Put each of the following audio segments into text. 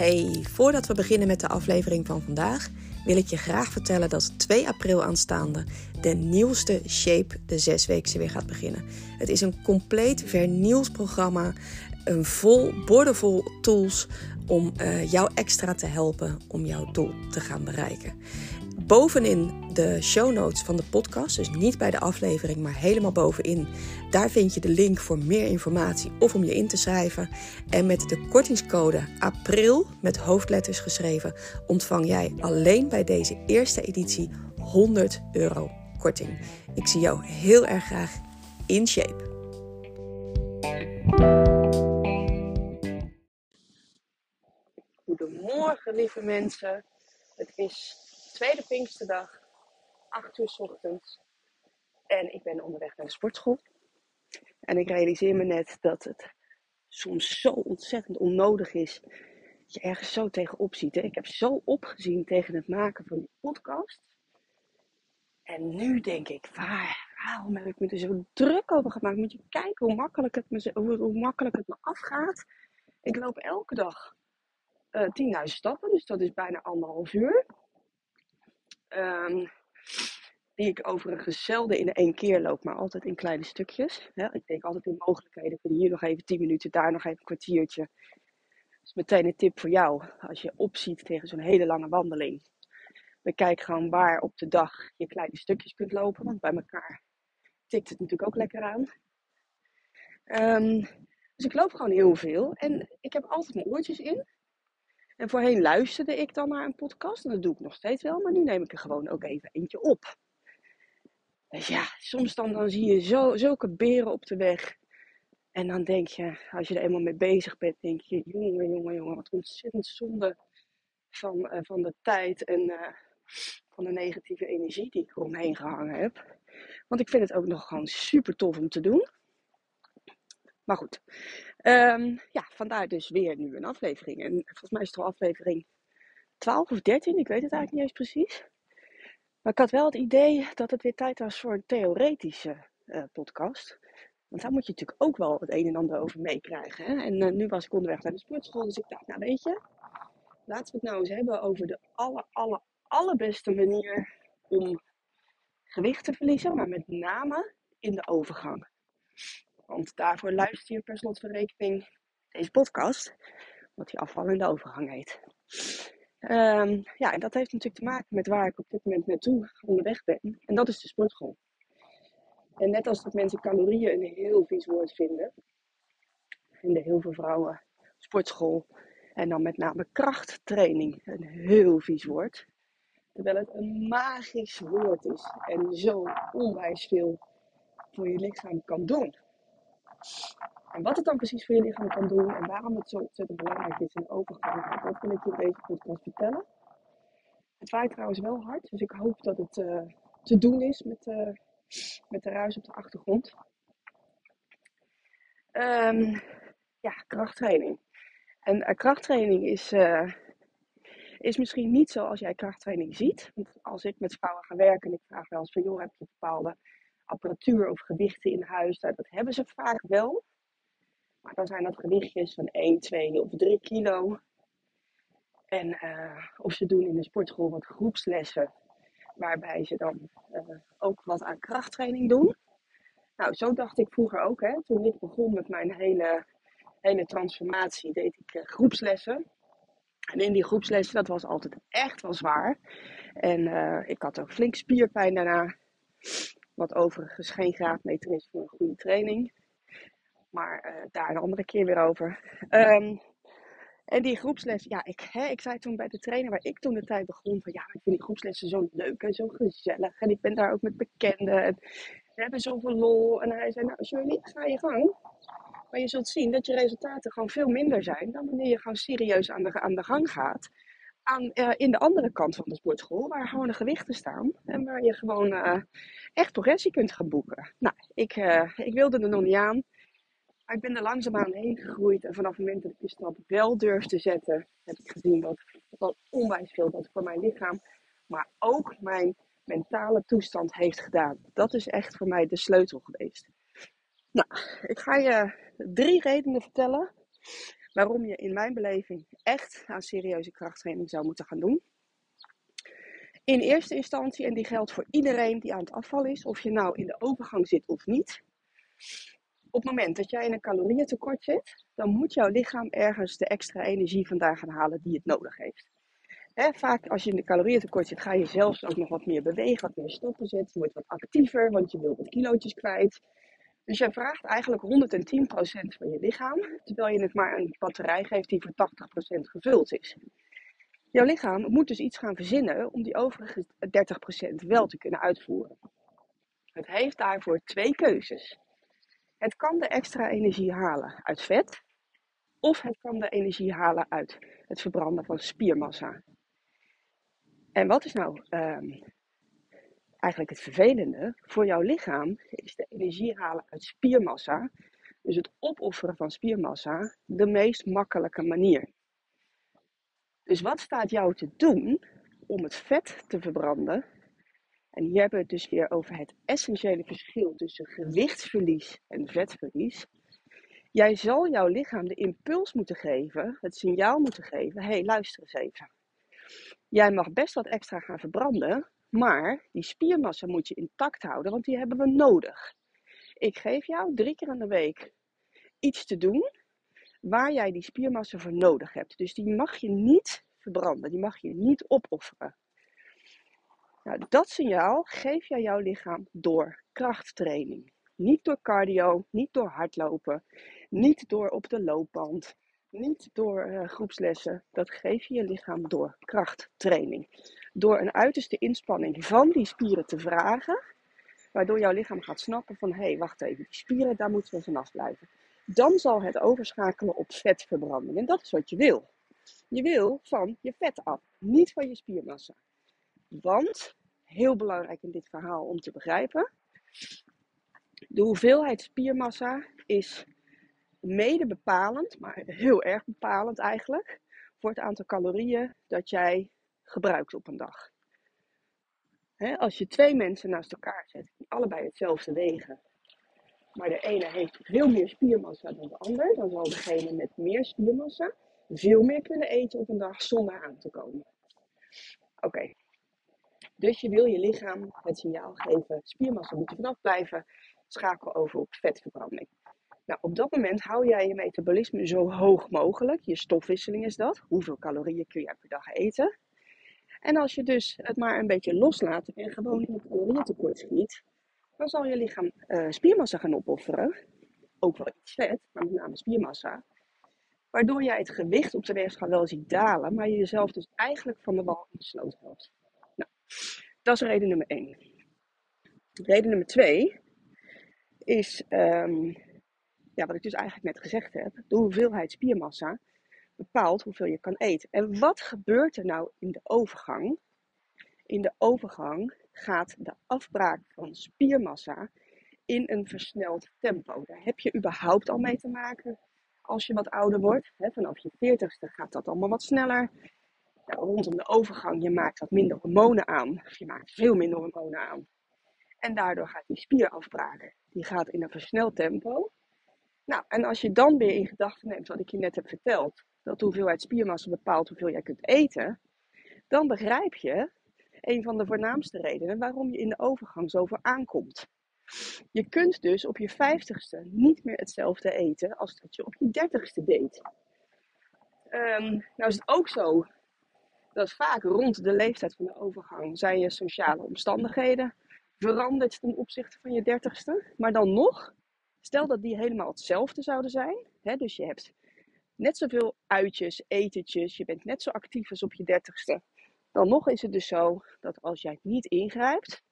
Hey, voordat we beginnen met de aflevering van vandaag, wil ik je graag vertellen dat 2 april aanstaande de nieuwste Shape de zesweekse weer gaat beginnen. Het is een compleet vernieuwd programma, een vol, bordevol tools om uh, jou extra te helpen om jouw doel te gaan bereiken bovenin de show notes van de podcast, dus niet bij de aflevering, maar helemaal bovenin. Daar vind je de link voor meer informatie of om je in te schrijven. En met de kortingscode APRIL met hoofdletters geschreven ontvang jij alleen bij deze eerste editie 100 euro korting. Ik zie jou heel erg graag in shape. Goedemorgen lieve mensen. Het is tweede Pinksterdag, 8 uur s ochtends. En ik ben onderweg naar de sportschool. En ik realiseer me net dat het soms zo ontzettend onnodig is. Dat je ergens zo tegenop ziet. Ik heb zo opgezien tegen het maken van die podcast. En nu denk ik, waar, waarom heb ik me er zo druk over gemaakt? Moet je kijken hoe makkelijk het me, hoe makkelijk het me afgaat. Ik loop elke dag uh, eh, 10.000 stappen, dus dat is bijna anderhalf uur. Um, die ik overigens zelden in één keer loop, maar altijd in kleine stukjes. ik denk altijd in mogelijkheden. Ik hier nog even 10 minuten, daar nog even een kwartiertje. Dus meteen een tip voor jou. Als je opziet tegen zo'n hele lange wandeling. Bekijk gewoon waar op de dag je kleine stukjes kunt lopen. Want bij elkaar tikt het natuurlijk ook lekker aan. Um, dus ik loop gewoon heel veel. En ik heb altijd mijn oortjes in. En voorheen luisterde ik dan naar een podcast. En dat doe ik nog steeds wel. Maar nu neem ik er gewoon ook even eentje op. Dus ja, soms dan, dan zie je zo, zulke beren op de weg. En dan denk je, als je er eenmaal mee bezig bent, denk je, jongen, jongen, jongen, wat ontzettend zonde van, uh, van de tijd en uh, van de negatieve energie die ik eromheen gehangen heb. Want ik vind het ook nog gewoon super tof om te doen. Maar goed, um, ja, vandaar dus weer nu een aflevering. En volgens mij is het al aflevering 12 of 13, ik weet het eigenlijk niet eens precies. Maar ik had wel het idee dat het weer tijd was voor een theoretische uh, podcast. Want daar moet je natuurlijk ook wel het een en ander over meekrijgen. En uh, nu was ik onderweg naar de sportschool, dus ik dacht, nou weet je, laten we het nou eens hebben over de aller, aller, allerbeste manier om gewicht te verliezen, maar met name in de overgang. Want daarvoor luister je per slot van rekening deze podcast. Wat die afval in de overgang heet. Um, ja, en dat heeft natuurlijk te maken met waar ik op dit moment naartoe onderweg ben. En dat is de sportschool. En net als dat mensen calorieën een heel vies woord vinden, vinden heel veel vrouwen sportschool en dan met name krachttraining een heel vies woord. Terwijl het een magisch woord is en zo onwijs veel voor je lichaam kan doen. En wat het dan precies voor je lichaam kan doen en waarom het zo ontzettend belangrijk is in overgang, dat wil ik je in deze podcast vertellen. Het waait trouwens wel hard, dus ik hoop dat het uh, te doen is met, uh, met de ruis op de achtergrond. Um, ja, krachttraining. En uh, krachttraining is, is misschien niet zoals jij krachttraining ziet. Want als ik met vrouwen ga werken en ik vraag wel eens van joh, heb je bepaalde apparatuur of gewichten in huis. Nou, dat hebben ze vaak wel. Maar dan zijn dat gewichtjes van 1, 2 of 3 kilo. En uh, of ze doen in de sportschool wat groepslessen. Waarbij ze dan uh, ook wat aan krachttraining doen. Nou, zo dacht ik vroeger ook. Hè. Toen ik begon met mijn hele, hele transformatie, deed ik uh, groepslessen. En in die groepslessen, dat was altijd echt wel zwaar. En ik had ook flink spierpijn daarna. Wat overigens geen graadmeter is voor een goede training. Maar uh, daar een andere keer weer over. Um, en die groepsles, ja, ik, hè, ik zei toen bij de trainer waar ik toen de tijd begon van ja, ik vind die groepslessen zo leuk en zo gezellig. En ik ben daar ook met bekenden. En we hebben zoveel lol. En hij zei, nou, jullie, ga je gang. Maar je zult zien dat je resultaten gewoon veel minder zijn dan wanneer je gewoon serieus aan de, aan de gang gaat aan, uh, in de andere kant van de sportschool, waar gewoon de gewichten staan. En waar je gewoon uh, echt progressie kunt gaan boeken. Nou, ik, uh, ik wilde er nog niet aan. Ik ben er langzaamaan heen gegroeid. En vanaf het moment dat ik die stap wel durf te zetten, heb ik gezien dat dat onwijs veel dat voor mijn lichaam, maar ook mijn mentale toestand heeft gedaan. Dat is echt voor mij de sleutel geweest. Nou, ik ga je drie redenen vertellen waarom je in mijn beleving echt aan serieuze krachttraining zou moeten gaan doen. In eerste instantie, en die geldt voor iedereen die aan het afvallen is, of je nou in de overgang zit of niet. Op het moment dat jij in een calorieëntekort zit, dan moet jouw lichaam ergens de extra energie vandaan gaan halen die het nodig heeft. vaak als je in de calorieëntekort zit, ga je zelfs ook nog wat meer bewegen, wat meer stappen zetten. Je wordt wat actiever, want je wilt wat kilootjes kwijt. Dus jij vraagt eigenlijk 110% van je lichaam, terwijl je het maar een batterij geeft die voor 80% gevuld is. Jouw lichaam moet dus iets gaan verzinnen om die overige 30% wel te kunnen uitvoeren. Het heeft daarvoor twee keuzes. Het kan de extra energie halen uit vet, of het kan de energie halen uit het verbranden van spiermassa. En wat is nou um, eigenlijk het vervelende? Voor jouw lichaam is de energie halen uit spiermassa, dus het opofferen van spiermassa, de meest makkelijke manier. Dus wat staat jou te doen om het vet te verbranden? En hier hebben we het dus weer over het essentiële verschil tussen gewichtsverlies en vetverlies. Jij zal jouw lichaam de impuls moeten geven, het signaal moeten geven: hé, hey, luister eens even. Jij mag best wat extra gaan verbranden, maar die spiermassa moet je intact houden, want die hebben we nodig. Ik geef jou drie keer in de week iets te doen waar jij die spiermassa voor nodig hebt. Dus die mag je niet verbranden, die mag je niet opofferen. Nou, dat signaal geef jij jouw lichaam door krachttraining. Niet door cardio, niet door hardlopen, niet door op de loopband, niet door uh, groepslessen. Dat geef je je lichaam door krachttraining. Door een uiterste inspanning van die spieren te vragen, waardoor jouw lichaam gaat snappen van hé, hey, wacht even, die spieren, daar moeten we vanaf blijven dan zal het overschakelen op vetverbranding. En dat is wat je wil. Je wil van je vet af, niet van je spiermassa. Want, heel belangrijk in dit verhaal om te begrijpen, de hoeveelheid spiermassa is mede bepalend, maar heel erg bepalend eigenlijk, voor het aantal calorieën dat jij gebruikt op een dag. als je twee mensen naast elkaar zet, die allebei hetzelfde wegen, maar de ene heeft veel meer spiermassa dan de ander, dan zal degene met meer spiermassa veel meer kunnen eten op een dag zonder aan te komen. Oké, dus je wil je lichaam het signaal geven, spiermassa moet er vanaf blijven, schakel over op vetverbranding. Nou, op dat moment hou jij je metabolisme zo hoog mogelijk. Je stofwisseling is dat. Hoeveel calorieën kun je per dag eten? En als je dus het maar een beetje loslaat en gewoon in het calorieëntekort schiet, dan zal je lichaam uh, spiermassa gaan opofferen. Ook wel iets vet, maar met name spiermassa. Waardoor jij het gewicht op de weegschaal wel ziet dalen, maar je jezelf dus eigenlijk van de wal in de sloot helpt. Nou, dat is reden nummer 1. Reden nummer 2 is, um, ja, wat ik dus eigenlijk net gezegd heb, de hoeveelheid spiermassa bepaalt hoeveel je kan eten. En wat gebeurt er nou in de overgang? In de overgang gaat de afbraak van spiermassa in een versneld tempo. Daar heb je überhaupt al mee te maken als je wat ouder wordt. vanaf je 40ste gaat dat allemaal wat sneller. rondom de overgang, je maakt wat minder hormonen aan. Je maakt veel minder hormonen aan. En daardoor gaat die spierafbraak, die gaat in een versneld tempo. Nou, en als je dan weer in gedachten neemt wat ik je net heb verteld, dat de hoeveelheid spiermassa bepaalt hoeveel jij kunt eten, dan begrijp je een van de voornaamste redenen waarom je in de overgang zoveel aankomt. Je kunt dus op je vijftigste niet meer hetzelfde eten als dat je op je dertigste deed. Um, nou is het ook zo dat vaak rond de leeftijd van de overgang zijn je sociale omstandigheden veranderd ten opzichte van je dertigste. Maar dan nog, stel dat die helemaal hetzelfde zouden zijn. Hè, dus je hebt net zoveel uitjes, etentjes, je bent net zo actief als op je dertigste. Dan nog is het dus zo dat als jij niet ingrijpt,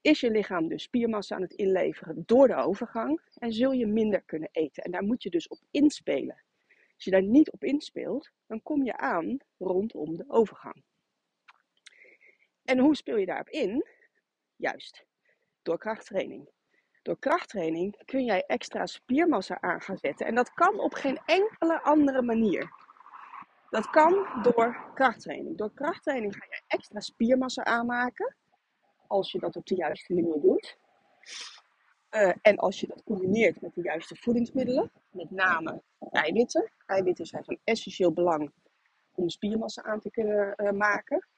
is je lichaam dus spiermassa aan het inleveren door de overgang en zul je minder kunnen eten. En daar moet je dus op inspelen. Als je daar niet op inspeelt, dan kom je aan rondom de overgang. En hoe speel je daarop in? Juist, door krachttraining. Door krachttraining kun jij extra spiermassa aan gaan zetten. En dat kan op geen enkele andere manier. Dat kan door krachttraining. Door krachttraining ga je extra spiermassa aanmaken. Als je dat op de juiste manier doet. Uh, en als je dat combineert met de juiste voedingsmiddelen, met name eiwitten. Eiwitten zijn van essentieel belang om spiermassa aan te kunnen uh, maken.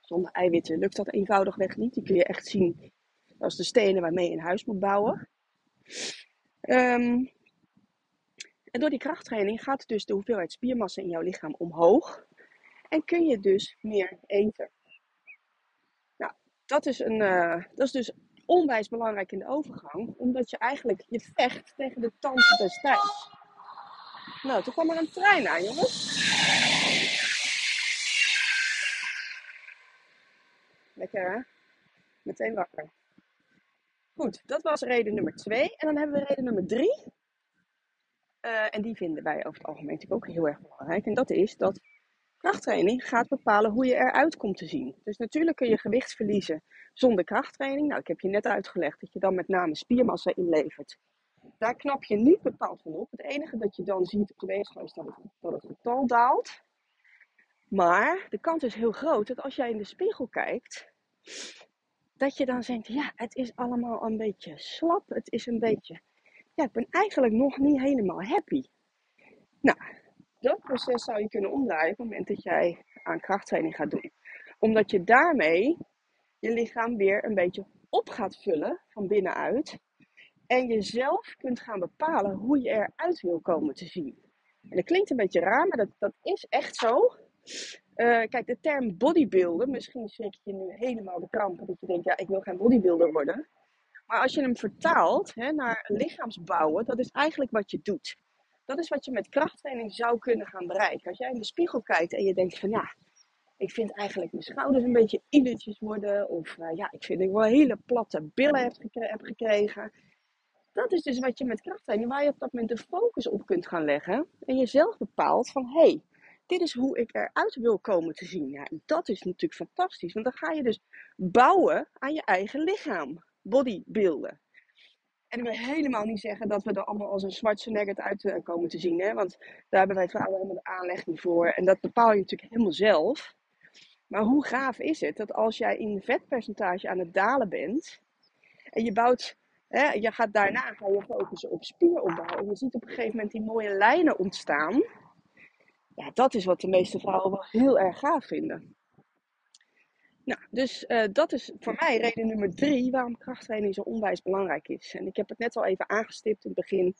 Zonder eiwitten lukt dat eenvoudigweg niet. Die kun je echt zien als de stenen waarmee je een huis moet bouwen. Um, en door die krachttraining gaat dus de hoeveelheid spiermassa in jouw lichaam omhoog. En kun je dus meer eten. Nou, dat is, een, uh, dat is dus onwijs belangrijk in de overgang. Omdat je eigenlijk je vecht tegen de tand des tijds. Nou, toen kwam er een trein aan, jongens. Lekker hè? Meteen wakker. Goed, dat was reden nummer twee. En dan hebben we reden nummer drie. Uh, en die vinden wij over het algemeen natuurlijk ook heel erg belangrijk. En dat is dat krachttraining gaat bepalen hoe je eruit komt te zien. Dus natuurlijk kun je gewicht verliezen zonder krachttraining. Nou, ik heb je net uitgelegd dat je dan met name spiermassa inlevert. Daar knap je niet bepaald van op. Het enige dat je dan ziet op de weegschaal is dat het, dat het getal daalt. Maar de kans is heel groot dat als jij in de spiegel kijkt, dat je dan denkt, ja, het is allemaal een beetje slap. Het is een beetje, ja, ik ben eigenlijk nog niet helemaal happy. Nou, dat proces zou je kunnen omdraaien op het moment dat jij aan krachttraining gaat doen. Omdat je daarmee je lichaam weer een beetje op gaat vullen van binnenuit. En je zelf kunt gaan bepalen hoe je eruit wil komen te zien. En dat klinkt een beetje raar, maar dat, dat is echt zo. Uh, kijk, de term bodybuilder, misschien schrik je nu helemaal de kramp dat je denkt, ja, ik wil geen bodybuilder worden. Maar als je hem vertaalt hè, naar lichaamsbouwen, dat is eigenlijk wat je doet. Dat is wat je met krachttraining zou kunnen gaan bereiken. Als jij in de spiegel kijkt en je denkt van ja, ik vind eigenlijk mijn schouders een beetje illetjes worden. Of uh, ja, ik vind ik wel hele platte billen heb, heb gekregen. Dat is dus wat je met krachttraining, waar je op dat moment de focus op kunt gaan leggen. En jezelf bepaalt van hé, hey, dit is hoe ik eruit wil komen te zien. Ja, dat is natuurlijk fantastisch. Want dan ga je dus bouwen aan je eigen lichaam. Bodybuilden. En ik wil helemaal niet zeggen dat we er allemaal als een Schwarzenegger uit uh, komen te zien. Hè? Want daar hebben wij vrouwen helemaal de aanleg voor. En dat bepaal je natuurlijk helemaal zelf. Maar hoe gaaf is het dat als jij in vetpercentage aan het dalen bent. En je bouwt, hè, je gaat daarna ga je focussen op spieropbouw. En je ziet op een gegeven moment die mooie lijnen ontstaan. Ja, dat is wat de meeste vrouwen wel heel erg gaaf vinden. Nou, dus uh, dat is voor mij reden nummer drie waarom krachttraining zo onwijs belangrijk is. En ik heb het net al even aangestipt in het begin.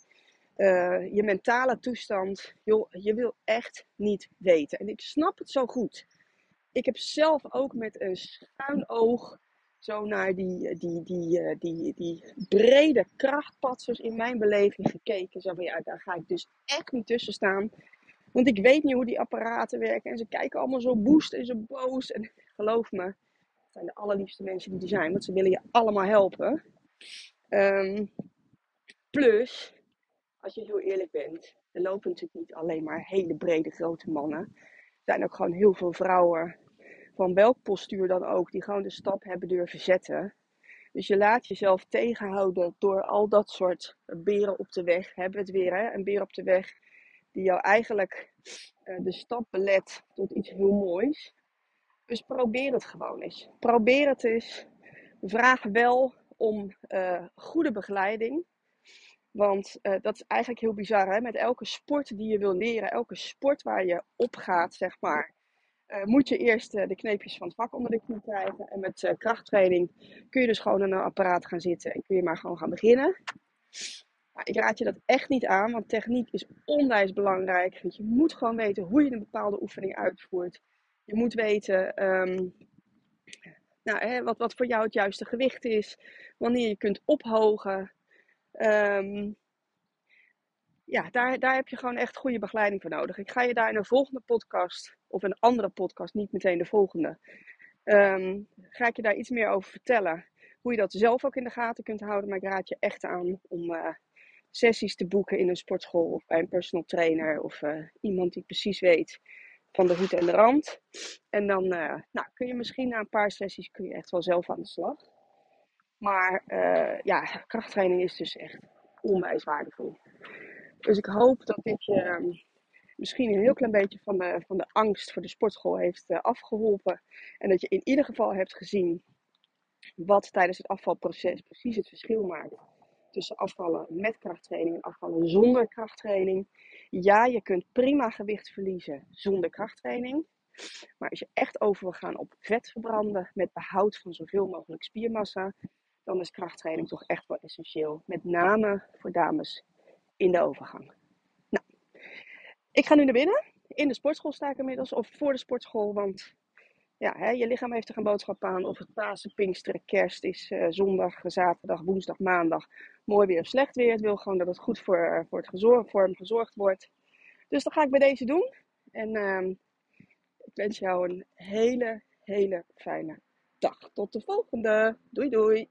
Uh, je mentale toestand, joh, je wil echt niet weten. En ik snap het zo goed. Ik heb zelf ook met een schuin oog zo naar die, die, die, uh, die, die brede krachtpatsers in mijn beleving gekeken. Zo van ja, daar ga ik dus echt niet tussen staan. Want ik weet niet hoe die apparaten werken. En ze kijken allemaal zo boest en zo boos. En geloof me, het zijn de allerliefste mensen die er zijn. Want ze willen je allemaal helpen. Um, plus, als je heel eerlijk bent. Er lopen natuurlijk niet alleen maar hele brede grote mannen. Er zijn ook gewoon heel veel vrouwen. Van welk postuur dan ook. Die gewoon de stap hebben durven zetten. Dus je laat jezelf tegenhouden door al dat soort beren op de weg. Hebben we het weer, hè? Een beer op de weg die jou eigenlijk uh, de stap belet tot iets heel moois. Dus probeer het gewoon eens. Probeer het eens. Vraag wel om uh, goede begeleiding. Want uh, dat is eigenlijk heel bizar. Hè? Met elke sport die je wil leren, elke sport waar je op gaat, zeg maar, moet je eerst de kneepjes van het vak onder de knie krijgen. En met krachttraining kun je dus gewoon in een apparaat gaan zitten en kun je maar gewoon gaan beginnen. Ik raad je dat echt niet aan, want techniek is onwijs belangrijk. Want je moet gewoon weten hoe je een bepaalde oefening uitvoert. Je moet weten um, nou, hè, wat, wat voor jou het juiste gewicht is. Wanneer je kunt ophogen. Um, ja, daar, daar heb je gewoon echt goede begeleiding voor nodig. Ik ga je daar in een volgende podcast, of een andere podcast, niet meteen de volgende, um, ga ik je daar iets meer over vertellen. Hoe je dat zelf ook in de gaten kunt houden. Maar ik raad je echt aan om uh, sessies te boeken in een sportschool of bij een personal trainer of uh, iemand die precies weet van de hoed en de rand. En dan uh, nou, kun je misschien na een paar sessies kun je echt wel zelf aan de slag. Maar uh, ja, krachttraining is dus echt onwijs waardevol. Dus ik hoop dat dit je um, misschien een heel klein beetje van de, van de angst voor de sportschool heeft afgeholpen. En dat je in ieder geval hebt gezien wat tijdens het afvalproces precies het verschil maakt tussen afvallen met krachttraining en afvallen zonder krachttraining. Ja, je kunt prima gewicht verliezen zonder krachttraining. Maar als je echt over wil gaan op vet verbranden met behoud van zoveel mogelijk spiermassa, dan is krachttraining toch echt wel essentieel. Met name voor dames in de overgang. Nou, ik ga nu naar binnen. In de sportschool sta ik inmiddels, of voor de sportschool, want ja, hè, je lichaam heeft er een boodschap aan. Of het Pasen, Pinksteren, Kerst is uh, zondag, zaterdag, woensdag, maandag. Mooi weer of slecht weer. Het wil gewoon dat het goed voor, eh, voor, het gezorgd, voor hem gezorgd wordt. Dus dat ga ik bij deze doen. En uh, ik wens jou een hele, hele fijne dag. Tot de volgende. Doei doei.